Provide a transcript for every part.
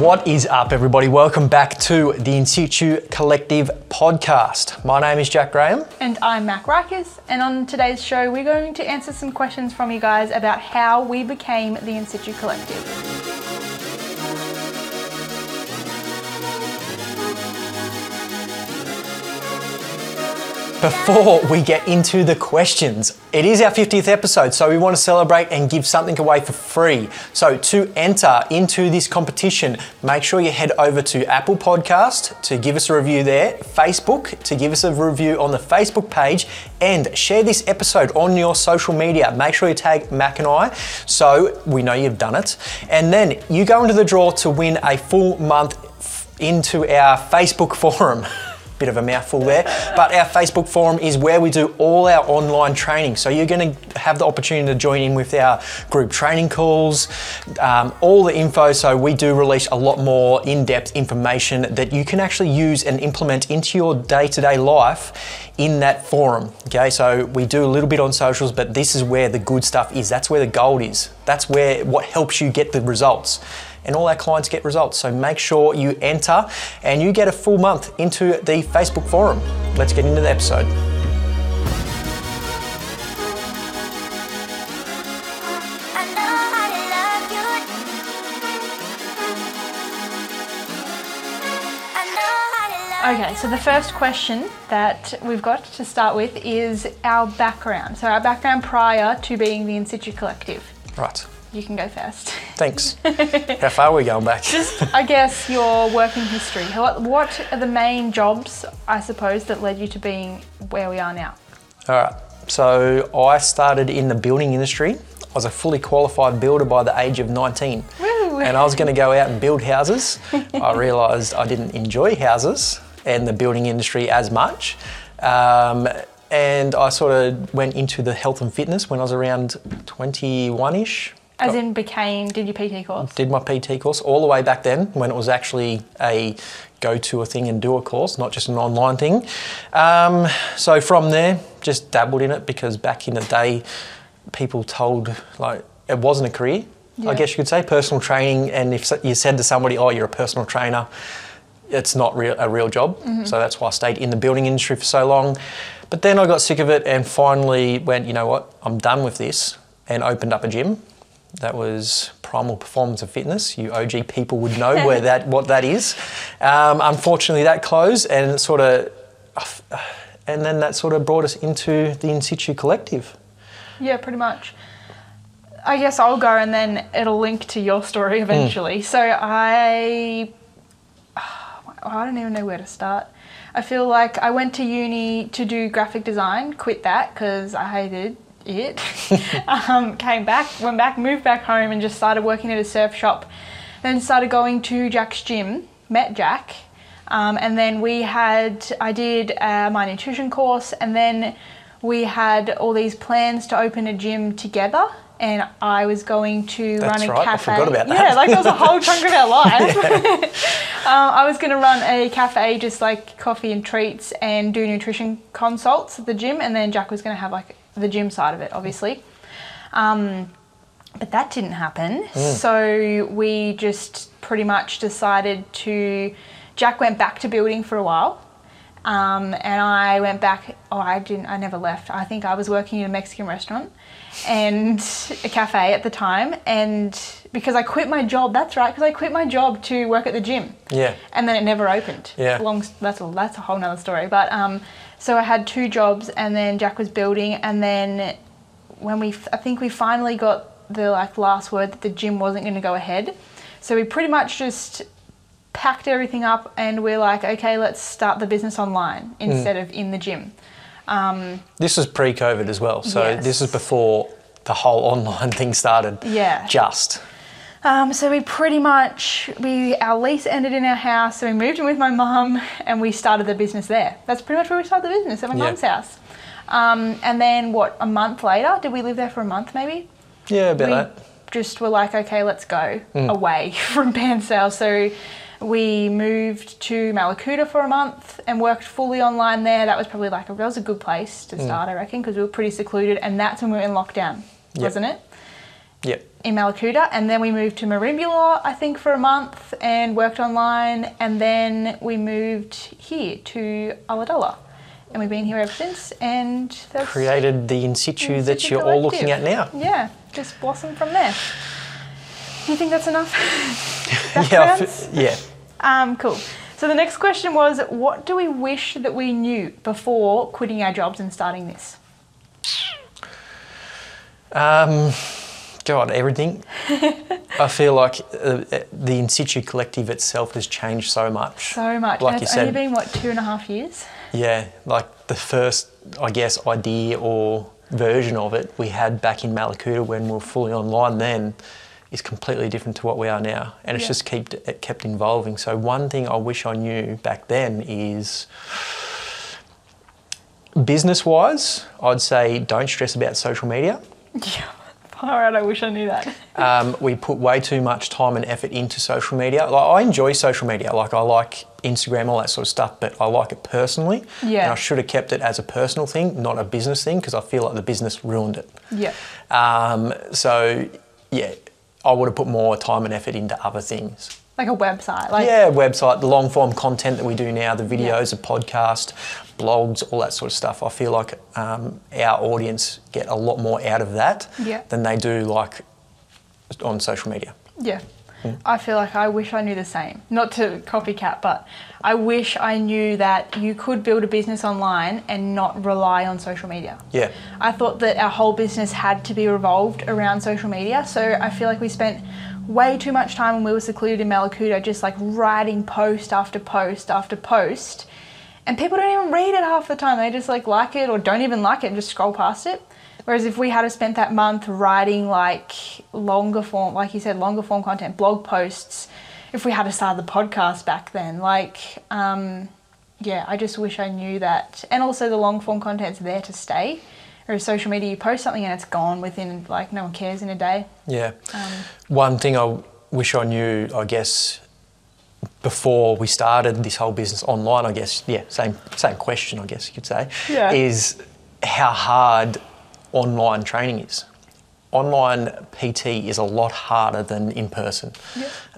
What is up, everybody? Welcome back to the In Situ Collective podcast. My name is Jack Graham. And I'm Mac Rikers, and on today's show, we're going to answer some questions from you guys about how we became the In Situ Collective. Before we get into the questions, it is our 50th episode, so we want to celebrate and give something away for free. So, to enter into this competition, make sure you head over to Apple Podcast to give us a review there, Facebook to give us a review on the Facebook page, and share this episode on your social media. Make sure you tag Mac and I so we know you've done it. And then you go into the draw to win a full month into our Facebook forum. Bit of a mouthful there. But our Facebook forum is where we do all our online training. So you're going to have the opportunity to join in with our group training calls, um, all the info. So we do release a lot more in depth information that you can actually use and implement into your day to day life in that forum. Okay, so we do a little bit on socials, but this is where the good stuff is. That's where the gold is. That's where what helps you get the results and all our clients get results. So make sure you enter and you get a full month into the Facebook forum. Let's get into the episode. Okay, so the first question that we've got to start with is our background. So, our background prior to being the In Situ Collective. Right. You can go first. Thanks. How far are we going back? Just, I guess, your working history. What, what are the main jobs, I suppose, that led you to being where we are now? All right. So I started in the building industry. I was a fully qualified builder by the age of 19. Woo. And I was going to go out and build houses. I realised I didn't enjoy houses and the building industry as much. Um, and I sort of went into the health and fitness when I was around 21 ish, as in became, did your PT course? Did my PT course all the way back then when it was actually a go to a thing and do a course, not just an online thing. Um, so from there, just dabbled in it because back in the day, people told like it wasn't a career. Yeah. I guess you could say personal training, and if you said to somebody, "Oh, you're a personal trainer," it's not real, a real job. Mm-hmm. So that's why I stayed in the building industry for so long. But then I got sick of it and finally went, you know what, I'm done with this, and opened up a gym that was Primal Performance and Fitness. You OG people would know where that what that is. Um, unfortunately, that closed, and sort of, and then that sort of brought us into the In Situ Collective. Yeah, pretty much. I guess I'll go, and then it'll link to your story hmm. eventually. Mm. So I, I don't even know where to start. I feel like I went to uni to do graphic design, quit that because I hated it. um, came back, went back, moved back home, and just started working at a surf shop. Then started going to Jack's gym. Met Jack, um, and then we had I did uh, my nutrition course, and then we had all these plans to open a gym together. And I was going to That's run a right. cafe. I forgot about that. Yeah, like that was a whole chunk of our life. um, I was going to run a cafe, just like coffee and treats, and do nutrition consults at the gym. And then Jack was going to have like the gym side of it, obviously. Um, but that didn't happen. Mm. So we just pretty much decided to. Jack went back to building for a while. Um, and I went back. Oh, I didn't. I never left. I think I was working in a Mexican restaurant and a cafe at the time. And because I quit my job, that's right. Because I quit my job to work at the gym. Yeah. And then it never opened. Yeah. Long. That's a that's a whole nother story. But um, so I had two jobs, and then Jack was building, and then when we, I think we finally got the like last word that the gym wasn't going to go ahead. So we pretty much just packed everything up, and we're like, okay, let's start the business online instead mm. of in the gym. Um, this was pre-COVID as well, so yes. this is before the whole online thing started. Yeah. Just. Um, so we pretty much we our lease ended in our house, so we moved in with my mum, and we started the business there. That's pretty much where we started the business at my mum's house. Um, and then what? A month later, did we live there for a month maybe? Yeah, about we that. Just were like, okay, let's go mm. away from Bairnsdale. So we moved to Mallacoota for a month and worked fully online there. That was probably like a, that was a good place to mm. start, mm. I reckon, because we were pretty secluded, and that's when we were in lockdown, yep. wasn't it? Yep. in Mallacoota, and then we moved to Merimbula, I think, for a month and worked online, and then we moved here to Ulladulla, and we've been here ever since. And that's Created the in situ In that you're all looking at now. Yeah, just blossom from there. Do you think that's enough? That Yeah, I yeah. Um, cool. So the next question was, what do we wish that we knew before quitting our jobs and starting this? Um, God, everything. I feel like uh, the in situ collective itself has changed so much. So much. Like and you it's said, only been what two and a half years. Yeah, like the first, I guess, idea or version of it we had back in Mallacoota when we were fully online then is completely different to what we are now. And it's Yeah. just kept, it kept evolving. So, one thing I wish I knew back then is business wise, I'd say don't stress about social media. Yeah. All right. I wish I knew that. Um, we put way too much time and effort into social media. Like I enjoy social media, like I like Instagram, all that sort of stuff, but I like it personally. Yeah. And I should have kept it as a personal thing, not a business thing, because I feel like the business ruined it. Yeah. Um, so yeah, I would have put more time and effort into other things. Like a website. Like yeah, website, the long form content that we do now, the videos, the podcast, blogs, all that sort of stuff. I feel like um, our audience get a lot more out of that Yeah. than they do like on social media. Yeah. I feel like I wish I knew the same. Not to copycat, but I wish I knew that you could build a business online and not rely on social media. Yeah. I thought that our whole business had to be revolved around social media. So I feel like we spent way too much time when we were secluded in Mallacoota just like writing post after post after post. And people don't even read it half the time. They just like like it or don't even like it and just scroll past it. Whereas if we had spent that month writing like longer form, like you said, longer form content, blog posts, if we had started the podcast back then, like, um, yeah, I just wish I knew that. And also the long form content's there to stay. Whereas social media, you post something and it's gone within, like, no one cares in a day. Yeah. Um, One thing I wish I knew, I guess, before we started this whole business online, I guess, yeah, same same question, I guess you could say, Yeah. is how hard online training is. Online PT is a lot harder than in person.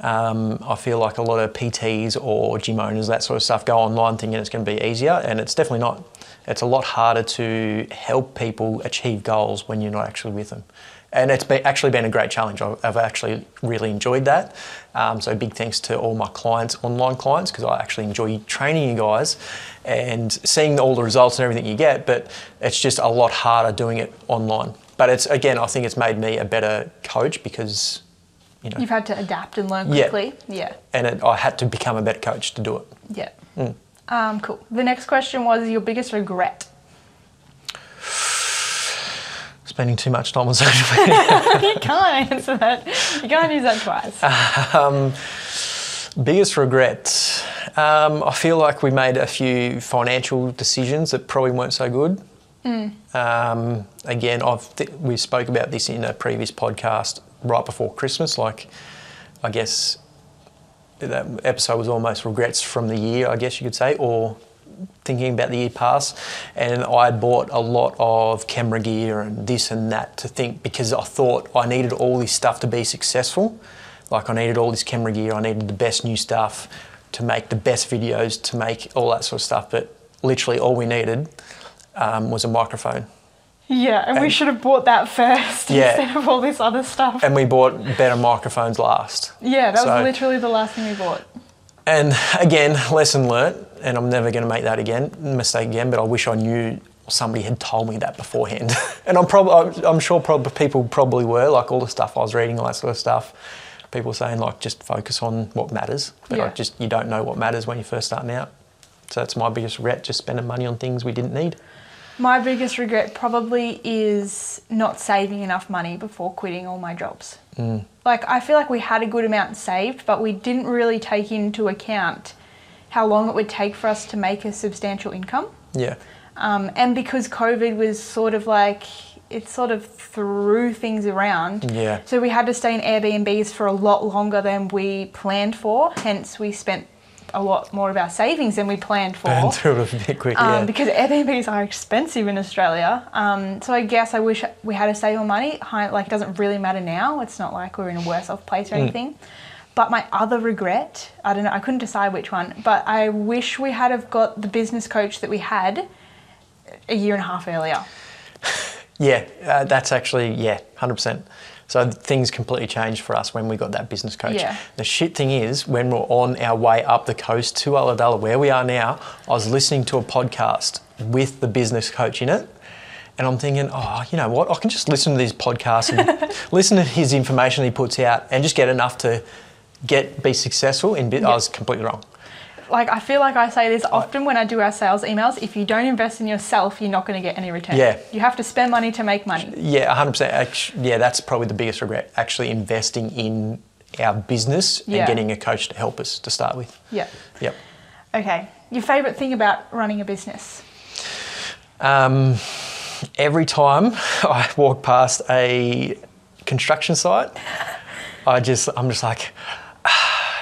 Um, I feel like a lot of PTs or gym owners, that sort of stuff, go online thinking it's going to be easier, and it's definitely not. It's a lot harder to help people achieve goals when you're not actually with them. And it's been, actually been a great challenge. I've, I've actually really enjoyed that. Um, so big thanks to all my clients, online clients, because I actually enjoy training you guys and seeing all the results and everything you get. But it's just a lot harder doing it online. But it's again, I think it's made me a better coach because, you know, You've had to adapt and learn Yeah. quickly. Yeah. and it, I had to become a better coach to do it. Yeah. Mm. Um, cool. The next question was your biggest regret. Spending too much time on social media. you can't answer that. You can't use that twice. Um, biggest regret. Um, I feel like we made a few financial decisions that probably weren't so good. Um, again, I've th- we spoke about this in a previous podcast right before Christmas. Like, I guess that episode was almost regrets from the year, I guess you could say, or thinking about the year past. And I had bought a lot of camera gear and this and that to think because I thought I needed all this stuff to be successful. Like I needed all this camera gear, I needed the best new stuff to make the best videos, to make all that sort of stuff. But literally all we needed um, was a microphone. Yeah, and, we should have bought that first Yeah. instead of all this other stuff. And we bought better microphones last. yeah, that So- was literally the last thing we bought. And again, lesson learnt, and I'm never going to make that again mistake again. But I wish I knew somebody had told me that beforehand. and I'm probably, I'm sure probably people probably were like all the stuff I was reading, all that sort of stuff. People saying like just focus on what matters, but I Yeah. just you don't know what matters when you're first starting out. So that's my biggest regret: just spending money on things we didn't need. My biggest regret probably is not saving enough money before quitting all my jobs. Mm. Like, I feel like we had a good amount saved, but we didn't really take into account how long it would take for us to make a substantial income. Yeah, Um, and because COVID was sort of like, it sort of threw things around. yeah, So we had to stay in Airbnbs for a lot longer than we planned for. Hence, we spent a lot more of our savings than we planned for. Burn through a bit quick, Um, yeah. because Airbnbs are expensive in Australia. Um, so I guess I wish we had to save more money. Like, it doesn't really matter now. It's not like we're in a worse off place or Mm. But my other regret, I don't know, I couldn't decide which one, but I wish we had have got the business coach that we had a year and a half earlier. Yeah, uh, that's actually, yeah, 100%. So things completely changed for us when we got that business coach. Yeah. The shit thing is, when we're on our way up the coast to Ulladulla, where we are now, I was listening to a podcast with the business coach in it. And I'm thinking, oh, you know what? I can just listen to these podcasts and listen to his information he puts out and just get enough to get be successful in bit. I was completely wrong. Like, I feel like I say this often when I do our sales emails if you don't invest in yourself, you're not going to get any return. Yeah. You have to spend money to make money. Yeah, 100%. Yeah, that's probably the biggest regret, actually investing in our business Yeah. and getting a coach to help us to start with. Yeah. Yep. Okay. Your favourite thing about running a business? Um, every time I walk past a construction site, I just, I'm just like,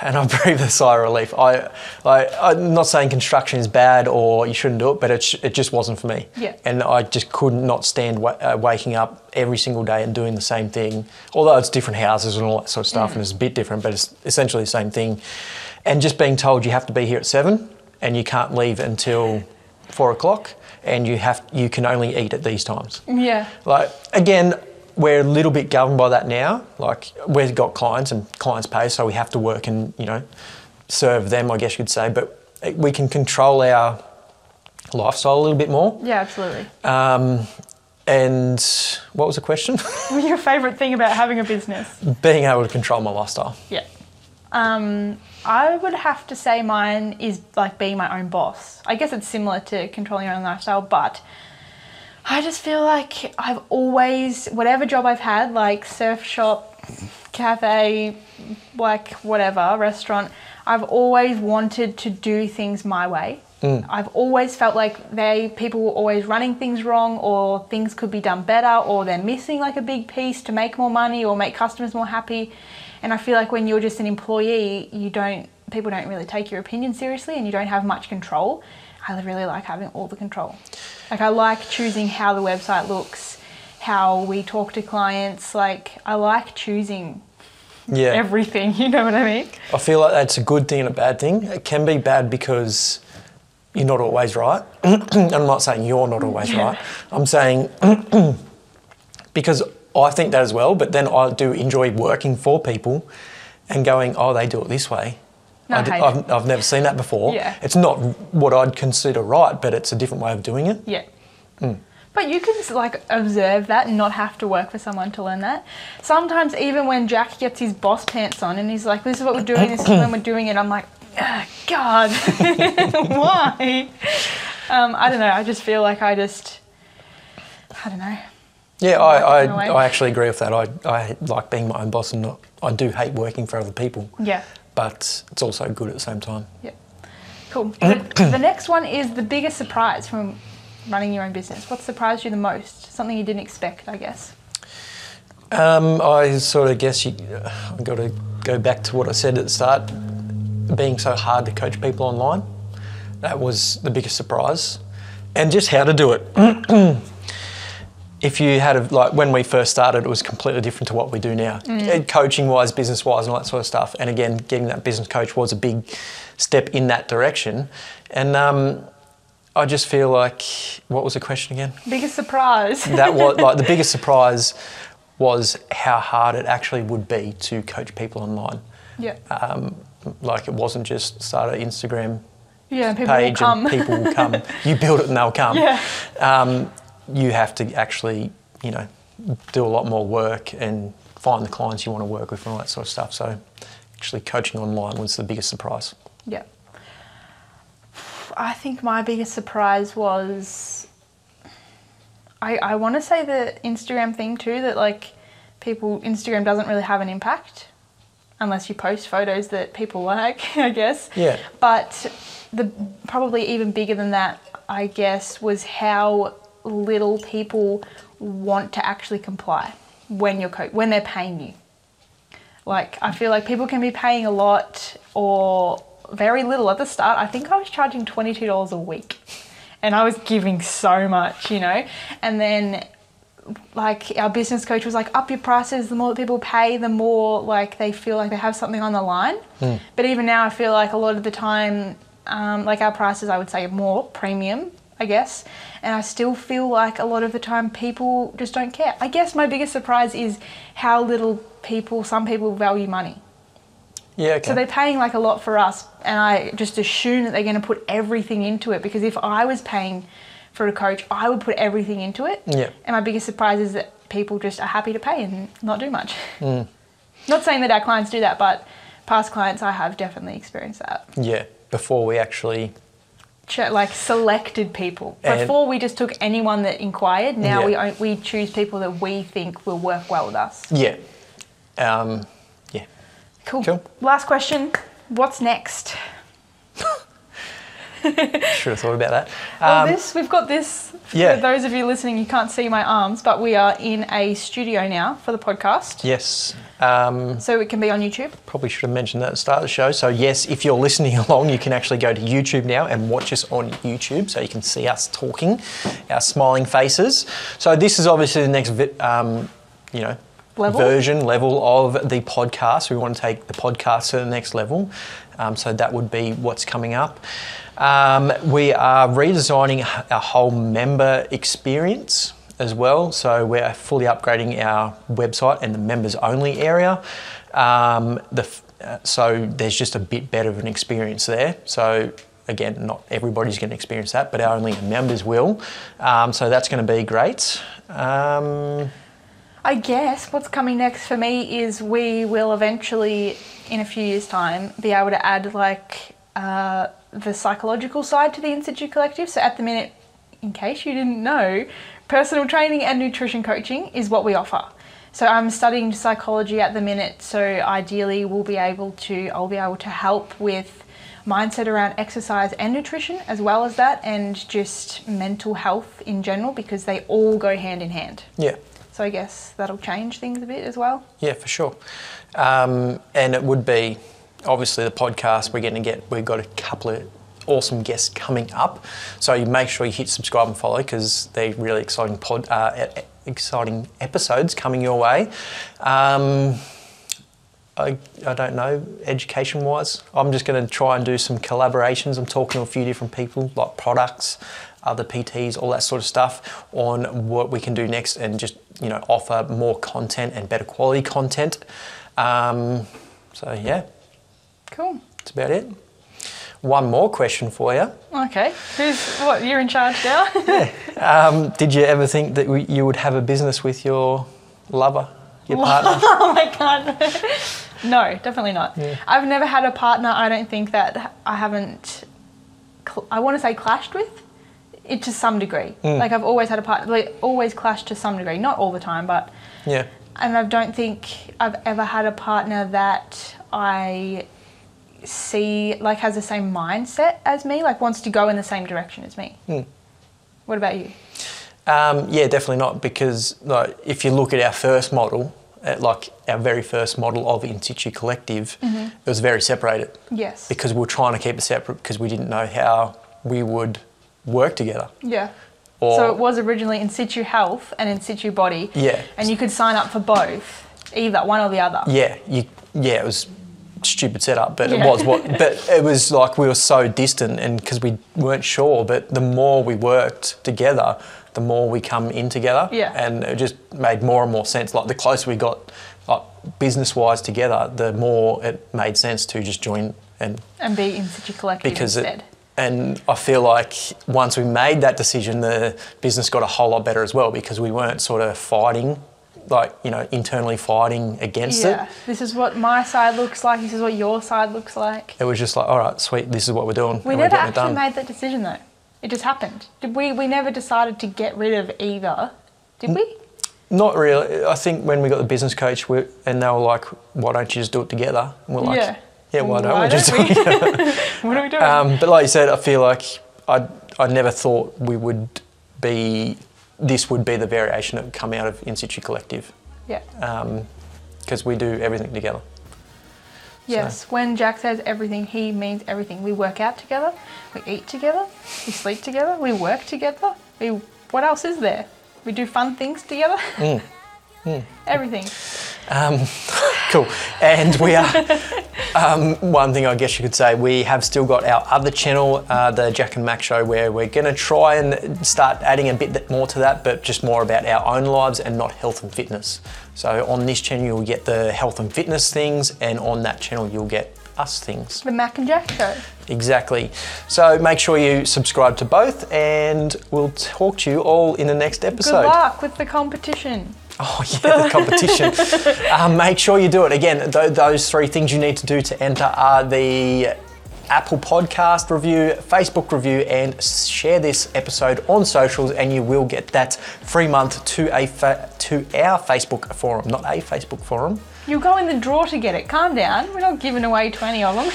and I breathe a sigh of relief. I, I, I'm not saying construction is bad or you shouldn't do it, but it, it just wasn't for me. Yeah. And I just could not stand wa- uh, waking up every single day and doing the same thing. Although it's different houses and all that sort of stuff, and it's a bit different, but it's essentially the same thing. And just being told you have to be here at seven and you can't leave until four o'clock, and you have you can only eat at these times. Yeah. Like again, we're a little bit governed by that now. Like we've got clients and clients pay, so we have to work and you know serve them, I guess you could say. But we can control our lifestyle a little bit more. Yeah, absolutely. Um, and what was the question? Your favourite thing about having a business? Being able to control my lifestyle. Yeah. Um, I would have to say mine is like being my own boss. I guess it's similar to controlling your own lifestyle, but I just feel like I've always, whatever job I've had, like surf shop, cafe, like whatever, restaurant, I've always wanted to do things my way. Mm. I've always felt like they people were always running things wrong or things could be done better or they're missing like a big piece to make more money or make customers more happy. And I feel like when you're just an employee, you don't people don't really take your opinion seriously and you don't have much control. I really like having all the control. Like I like choosing how the website looks, how we talk to clients, like I like choosing Yeah. everything, you know what I mean? I feel like that's a good thing and a bad thing. It can be bad because you're not always right. I'm not saying you're not always Yeah. right. I'm saying because I think that as well, but then I do enjoy working for people and going, oh, they do it this way. I I hate it. have I've never seen that before. Yeah. It's not what I'd consider right, but it's a different way of doing it. Yeah. Hmm. But you can like observe that and not have to work for someone to learn that. Sometimes even when Jack gets his boss pants on and he's like, "This is what we're doing. This is when we're doing it," I'm like, "Ugh, "God, why?" Um, I don't know. I just feel like I just, I don't know. Yeah, I, it in a way. I, I actually agree with that. I, I like being my own boss and not, I do hate working for other people, Yeah. But it's also good at the same time. Yeah. Cool. the, the next one is the biggest surprise from running your own business. What surprised you the most? Something you didn't expect, I guess. Um, I sort of guess you, I've got to go back to what I said at the start. Being so hard to coach people online, that was the biggest surprise, and just how to do it. if you had a, like when we first started, it was completely different to what we do now, coaching wise, business wise, and all that sort of stuff. And again, getting that business coach was a big step in that direction. And um, I just feel like, what was the question again? Biggest surprise. that was like the biggest surprise was how hard it actually would be to coach people online. yeah. Um, like it wasn't just start an Instagram Yeah. People page come. and people will come. you build it and they'll come. Yeah. Um, you have to actually, you know, do a lot more work and find the clients you want to work with and all that sort of stuff. So actually coaching online was the biggest surprise. Yeah. I think my biggest surprise was I, I want to say the Instagram thing too that like people Instagram doesn't really have an impact unless you post photos that people like, I guess. Yeah. But the probably even bigger than that, I guess, was how little people want to actually comply when you're co- when they're paying you. Like I feel like people can be paying a lot or very little at the start. I think I was charging $22 a week and I was giving so much, you know. And then like our business coach was like up your prices the more people pay the more like they feel like they have something on the line but even now i feel like a lot of the time um, like our prices i would say are more premium i guess and i still feel like a lot of the time people just don't care i guess my biggest surprise is how little people some people value money Yeah, okay. so they're paying like a lot for us, and I just assume that they're going to put everything into it because if I was paying for a coach, I would put everything into it. Yeah. And my biggest surprise is that people just are happy to pay and not do much. Mm. Not saying that our clients do that, but past clients I have definitely experienced that. yeah, before we actually. Like selected people. And- Before we just took anyone that inquired. Now Yeah. we we choose people that we think will work well with us. Yeah. Um, yeah. Cool. Cool. Last question. What's next? Should have thought about that. Well, Um, this we've got this. For yeah. those of you listening, you can't see my arms, but we are in a studio now for the podcast, yes. Um, so it can be on YouTube. probably should have mentioned that at the start of the show. So, yes, if you're listening along, you can actually go to YouTube now and watch us on YouTube so you can see us talking, our smiling faces. So, this is obviously the next, vi- um, you know, Level? version, level of the podcast. We want to take the podcast to the next level. Um, so, that would be what's coming up. Um, we are redesigning our whole member experience as well. So we're fully upgrading our website and the members only area. Um, the, uh, so there's just a bit better of an experience there. So again, not everybody's going to experience that, but our only members will. Um, so that's going to be great. Um, I guess what's coming next for me is we will eventually, in a few years' time, be able to add like uh, the psychological side to the In Situ Collective. So at the minute, in case you didn't know, personal training and nutrition coaching is what we offer. So I'm studying psychology at the minute. So ideally, we'll be able to, I'll be able to help with mindset around exercise and nutrition as well as that, and just mental health in general because they all go hand in hand. yeah. So I guess that'll change things a bit as well. Yeah, for sure. Um, and it would be obviously the podcast. We're going to get. We've got a couple of awesome guests coming up. So you make sure you hit subscribe and follow because they're really exciting pod, uh, exciting episodes coming your way. Um, I, I don't know, education wise. I'm just going to try and do some collaborations. I'm talking to a few different people, like products, other PTs, all that sort of stuff, on what we can do next and just, you know, offer more content and better quality content. Um, so, yeah, Cool. that's about it. One more question for you. Okay. Who's what? You're in charge now. Um, did you ever think that we, you would have a business with your lover, your partner? oh my god. no, definitely not. Yeah. I've never had a partner. I don't think that I haven't. Cl- I want to say clashed with. It to some degree. Like I've always had a partner. Like always clashed to some degree. Not all the time, but Yeah. and I don't think I've ever had a partner that I see like has the same mindset as me, like wants to go in the same direction as me. What about you? Um, yeah, definitely not because like, if you look at our first model, at like our very first model of In Situ Collective, it was very separated Yes. because we were trying to keep it separate because we didn't know how we would work together. yeah. Or, so it was originally in situ health and in situ body. Yeah. And you could sign up for both, either one or the other. Yeah, you, yeah, it was stupid setup, but Yeah. it was what. But it was like we were so distant, and because we weren't sure. But the more we worked together, the more we come in together. Yeah. and it just made more and more sense. Like the closer we got, like business wise together, the more it made sense to just join and And be in such a collective because instead. it. And I feel like once we made that decision, the business got a whole lot better as well because we weren't sort of fighting, like you know, internally fighting against yeah. it. This is what my side looks like. This is what your side looks like. It was just like, all right, sweet, this is what we're doing. We never we're getting it actually made that decision though. It just happened. Did we? We never decided to get rid of either. Did we? Not really. I think when we got the business coach, we, and they were like, why don't you just do it together? And we're like, Yeah. yeah, why don't Why we just don't do it together? What are we doing? Um, but like you said, I feel like I, I never thought we would be, this would be the variation that would come out of In Situ Collective yeah. Um, because we do everything together. Yes, when Jack says everything, he means everything. We work out together, we eat together, we sleep together, we work together. We what else is there? We do fun things together. Mm. Everything. Um, cool. And we are, um, one thing I guess you could say, we have still got our other channel, uh, the Jack and Mac Show, where we're going to try and start adding a bit more to that, but just more about our own lives and not health and fitness. So on this channel, you'll get the health and fitness things, and on that channel, you'll get us things. The Mac and Jack show. Exactly. So make sure you subscribe to both, and we'll talk to you all in the next episode. Good luck with the competition. Oh yeah, the competition. um, make sure you do it. Again, th- those three things you need to do to enter are the Apple Podcast review, Facebook review, and share this episode on socials, and you will get that free month to a fa- to our Facebook forum, not a Facebook forum. You'll go in the draw to get it. Calm down. We're not giving away 20 of them.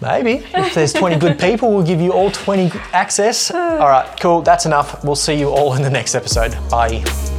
Maybe if there's 20 good people, we'll give you all 20 access. All right, cool. That's enough. We'll see you all in the next episode. Bye.